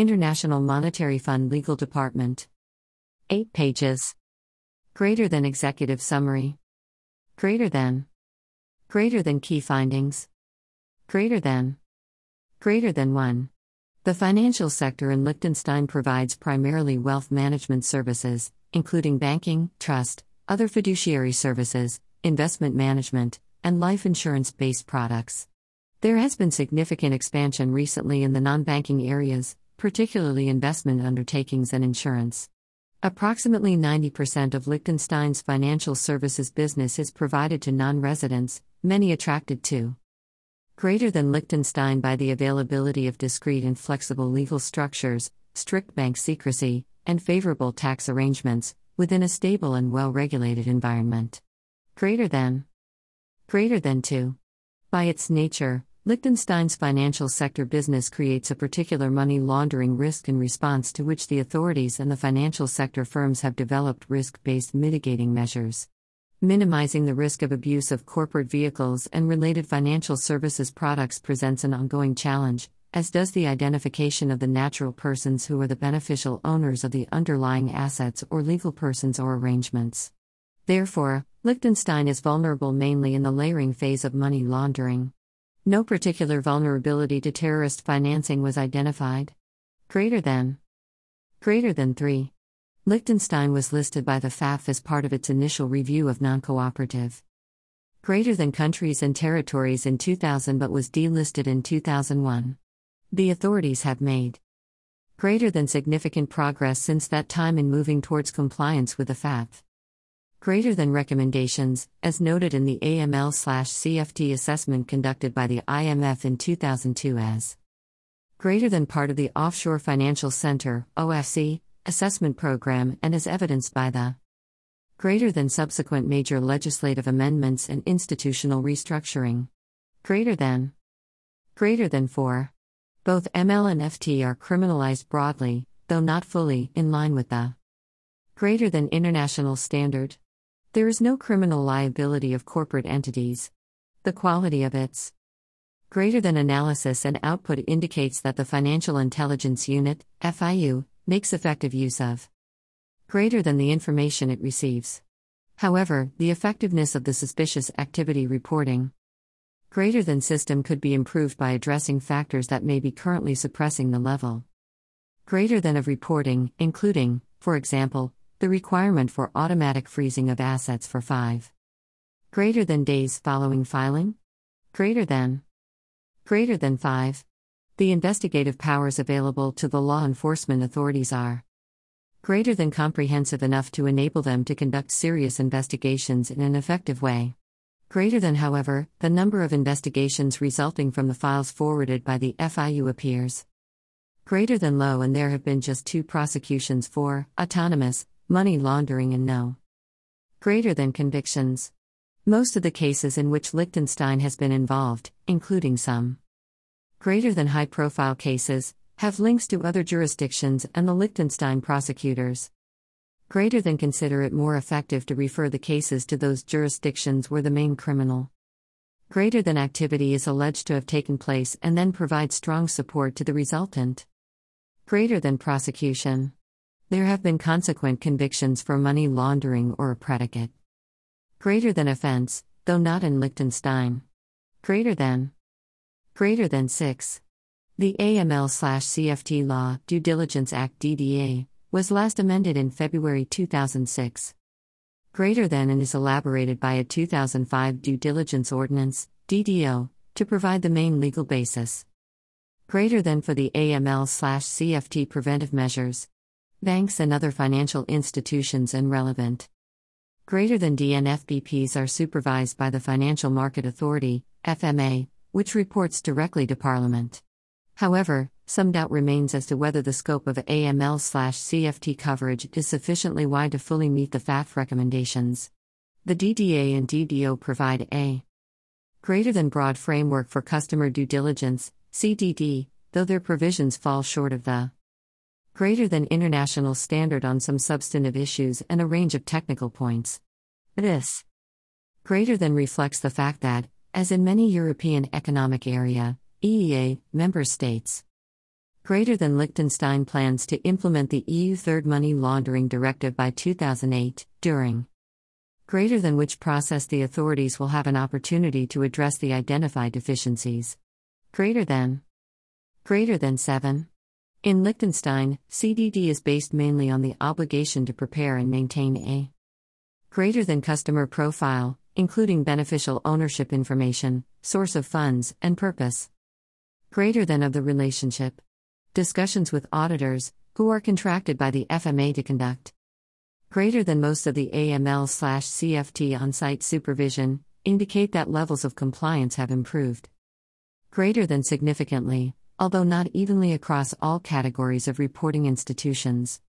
International Monetary Fund Legal Department. 8 pages. Greater than Executive Summary. Greater than. Greater than Key Findings. Greater than. Greater than 1. The financial sector in Liechtenstein provides primarily wealth management services, including banking, trust, other fiduciary services, investment management, and life insurance based products. There has been significant expansion recently in the non banking areas, particularly investment undertakings and insurance. Approximately 90% of Liechtenstein's financial services business is provided to non residents, many attracted to greater than Liechtenstein by the availability of discrete and flexible legal structures, strict bank secrecy, and favorable tax arrangements within a stable and well regulated environment. Greater than greater than 2. By its nature, Liechtenstein's financial sector business creates a particular money laundering risk in response to which the authorities and the financial sector firms have developed risk based mitigating measures. Minimizing the risk of abuse of corporate vehicles and related financial services products presents an ongoing challenge, as does the identification of the natural persons who are the beneficial owners of the underlying assets or legal persons or arrangements. Therefore, Liechtenstein is vulnerable mainly in the layering phase of money laundering. No particular vulnerability to terrorist financing was identified. Greater than. Greater than 3. Liechtenstein was listed by the FATF as part of its initial review of non cooperative. Greater than countries and territories in 2000 but was delisted in 2001. The authorities have made greater than significant progress since that time in moving towards compliance with the FATF greater than recommendations, as noted in the AML CFT assessment conducted by the IMF in 2002 as greater than part of the Offshore Financial Center OFC assessment program and as evidenced by the greater than subsequent major legislative amendments and institutional restructuring. Greater than greater than 4 both ML and FT are criminalized broadly though not fully in line with the greater than international standard there is no criminal liability of corporate entities. The quality of its greater than analysis and output indicates that the Financial Intelligence Unit, FIU, makes effective use of greater than the information it receives. However, the effectiveness of the suspicious activity reporting greater than system could be improved by addressing factors that may be currently suppressing the level greater than of reporting, including, for example, the requirement for automatic freezing of assets for 5 greater than days following filing. Greater than. Greater than 5 the investigative powers available to the law enforcement authorities are greater than comprehensive enough to enable them to conduct serious investigations in an effective way. Greater than however the number of investigations resulting from the files forwarded by the FIU appears. Greater than low and there have been just two prosecutions for autonomous money laundering and no greater than convictions. Most of the cases in which Liechtenstein has been involved, including some greater than high profile cases, have links to other jurisdictions and the Liechtenstein prosecutors. Greater than consider it more effective to refer the cases to those jurisdictions where the main criminal greater than activity is alleged to have taken place and then provide strong support to the resultant greater than prosecution. There have been consequent convictions for money laundering or a predicate. Greater than offense, though not in Liechtenstein. Greater than. Greater than 6. The AML CFT Law, Due Diligence Act DDA, was last amended in February 2006. Greater than and is elaborated by a 2005 Due Diligence Ordinance, DDO, to provide the main legal basis. Greater than for the AML CFT preventive measures, banks and other financial institutions and relevant. Greater than DNFBPs are supervised by the Financial Market Authority, FMA, which reports directly to Parliament. However, some doubt remains as to whether the scope of AML/CFT coverage is sufficiently wide to fully meet the FATF recommendations. The DDA and DDO provide a greater than broad framework for customer due diligence, CDD, though their provisions fall short of the greater than international standard on some substantive issues and a range of technical points. This greater than reflects the fact that, as in many European Economic Area, EEA, member states, Greater than Liechtenstein plans to implement the EU Third Money Laundering Directive by 2008, during greater than which process the authorities will have an opportunity to address the identified deficiencies. Greater than greater than 7 in Liechtenstein, CDD is based mainly on the obligation to prepare and maintain a greater than customer profile, including beneficial ownership information, source of funds, and purpose. Greater than of the relationship. Discussions with auditors, who are contracted by the FMA to conduct. Greater than most of the AML CFT on site supervision, indicate that levels of compliance have improved. Greater than significantly, although not evenly across all categories of reporting institutions.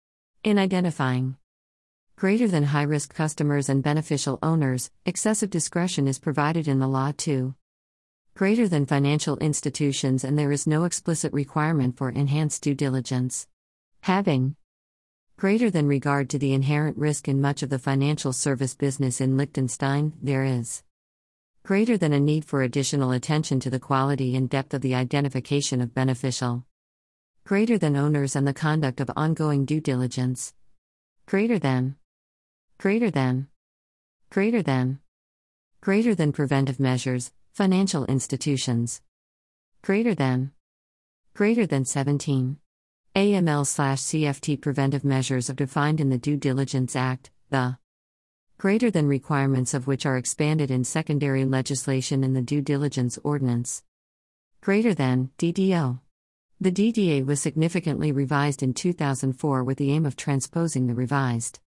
In identifying greater than high risk customers and beneficial owners, excessive discretion is provided in the law too. Greater than financial institutions, and there is no explicit requirement for enhanced due diligence. Having greater than regard to the inherent risk in much of the financial service business in Liechtenstein, there is greater than a need for additional attention to the quality and depth of the identification of beneficial, greater than owners and the conduct of ongoing due diligence, greater than, greater than, greater than, greater than preventive measures, financial institutions, greater than, greater than 17. AML slash CFT preventive measures are defined in the Due Diligence Act, the greater than requirements of which are expanded in secondary legislation in the Due Diligence Ordinance. Greater than DDO. The DDA was significantly revised in 2004 with the aim of transposing the revised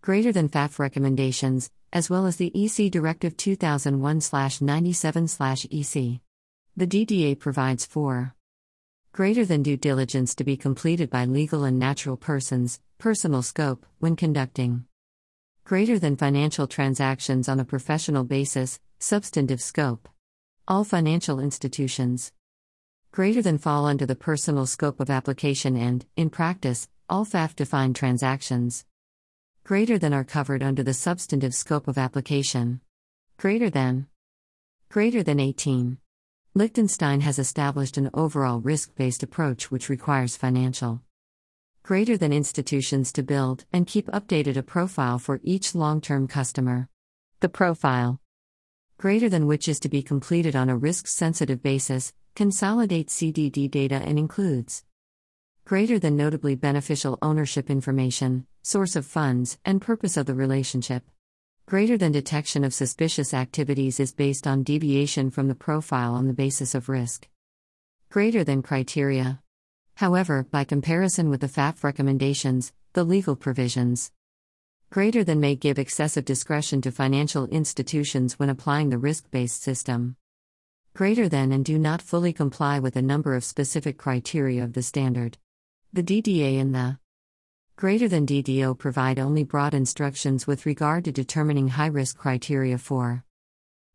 greater than FATF recommendations, as well as the EC Directive 2001 97 EC. The DDA provides for greater than due diligence to be completed by legal and natural persons, personal scope, when conducting greater than financial transactions on a professional basis, substantive scope. All financial institutions greater than fall under the personal scope of application and, in practice, all FATF defined transactions greater than are covered under the substantive scope of application. Greater than greater than 18. Liechtenstein has established an overall risk based approach which requires financial greater than institutions to build and keep updated a profile for each long term customer. The profile, greater than which is to be completed on a risk sensitive basis, consolidates CDD data and includes greater than notably beneficial ownership information, source of funds, and purpose of the relationship. Greater than detection of suspicious activities is based on deviation from the profile on the basis of risk. Greater than criteria. However, by comparison with the FATF recommendations, the legal provisions greater than may give excessive discretion to financial institutions when applying the risk based system. Greater than and do not fully comply with a number of specific criteria of the standard. The DDA and the greater than DDO provide only broad instructions with regard to determining high risk criteria for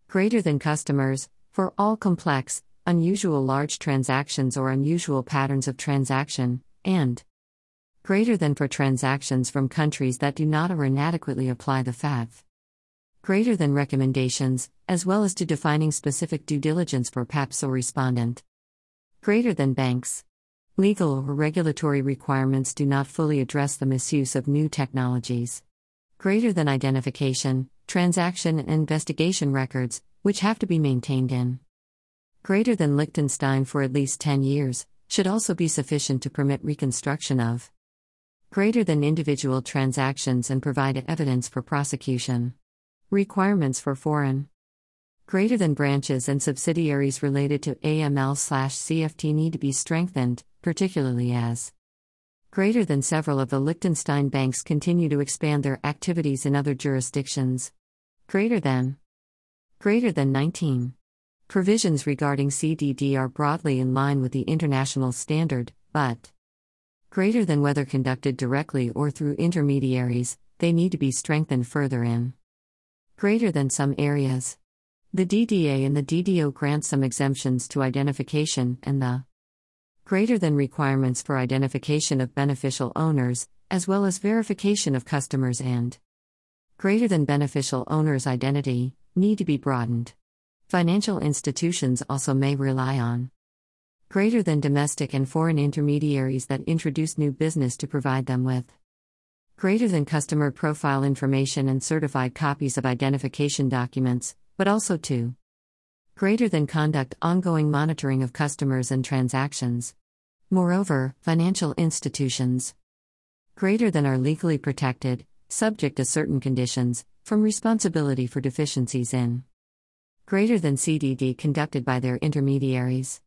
greater than customers, for all complex, unusual large transactions or unusual patterns of transaction, and greater than for transactions from countries that do not or inadequately apply the FATF. Greater than recommendations, as well as to defining specific due diligence for PEPs or respondent. Greater than banks. Legal or regulatory requirements do not fully address the misuse of new technologies. Greater than identification, transaction, and investigation records, which have to be maintained in greater than Liechtenstein for at least 10 years, should also be sufficient to permit reconstruction of greater than individual transactions and provide evidence for prosecution. Requirements for foreign greater than branches and subsidiaries related to AML slash CFT need to be strengthened, particularly as greater than several of the Liechtenstein banks continue to expand their activities in other jurisdictions. Greater than greater than 19 Provisions regarding CDD are broadly in line with the international standard, but greater than whether conducted directly or through intermediaries, they need to be strengthened further in greater than some areas. The DDA and the DDO grant some exemptions to identification and the greater than requirements for identification of beneficial owners, as well as verification of customers and greater than beneficial owners' identity, need to be broadened. Financial institutions also may rely on Greater than domestic and foreign intermediaries that introduce new business to provide them with. Greater than customer profile information and certified copies of identification documents, but also to. Greater than conduct ongoing monitoring of customers and transactions. Moreover, financial institutions. Greater than are legally protected, subject to certain conditions, from responsibility for deficiencies in. Greater than CDD conducted by their intermediaries.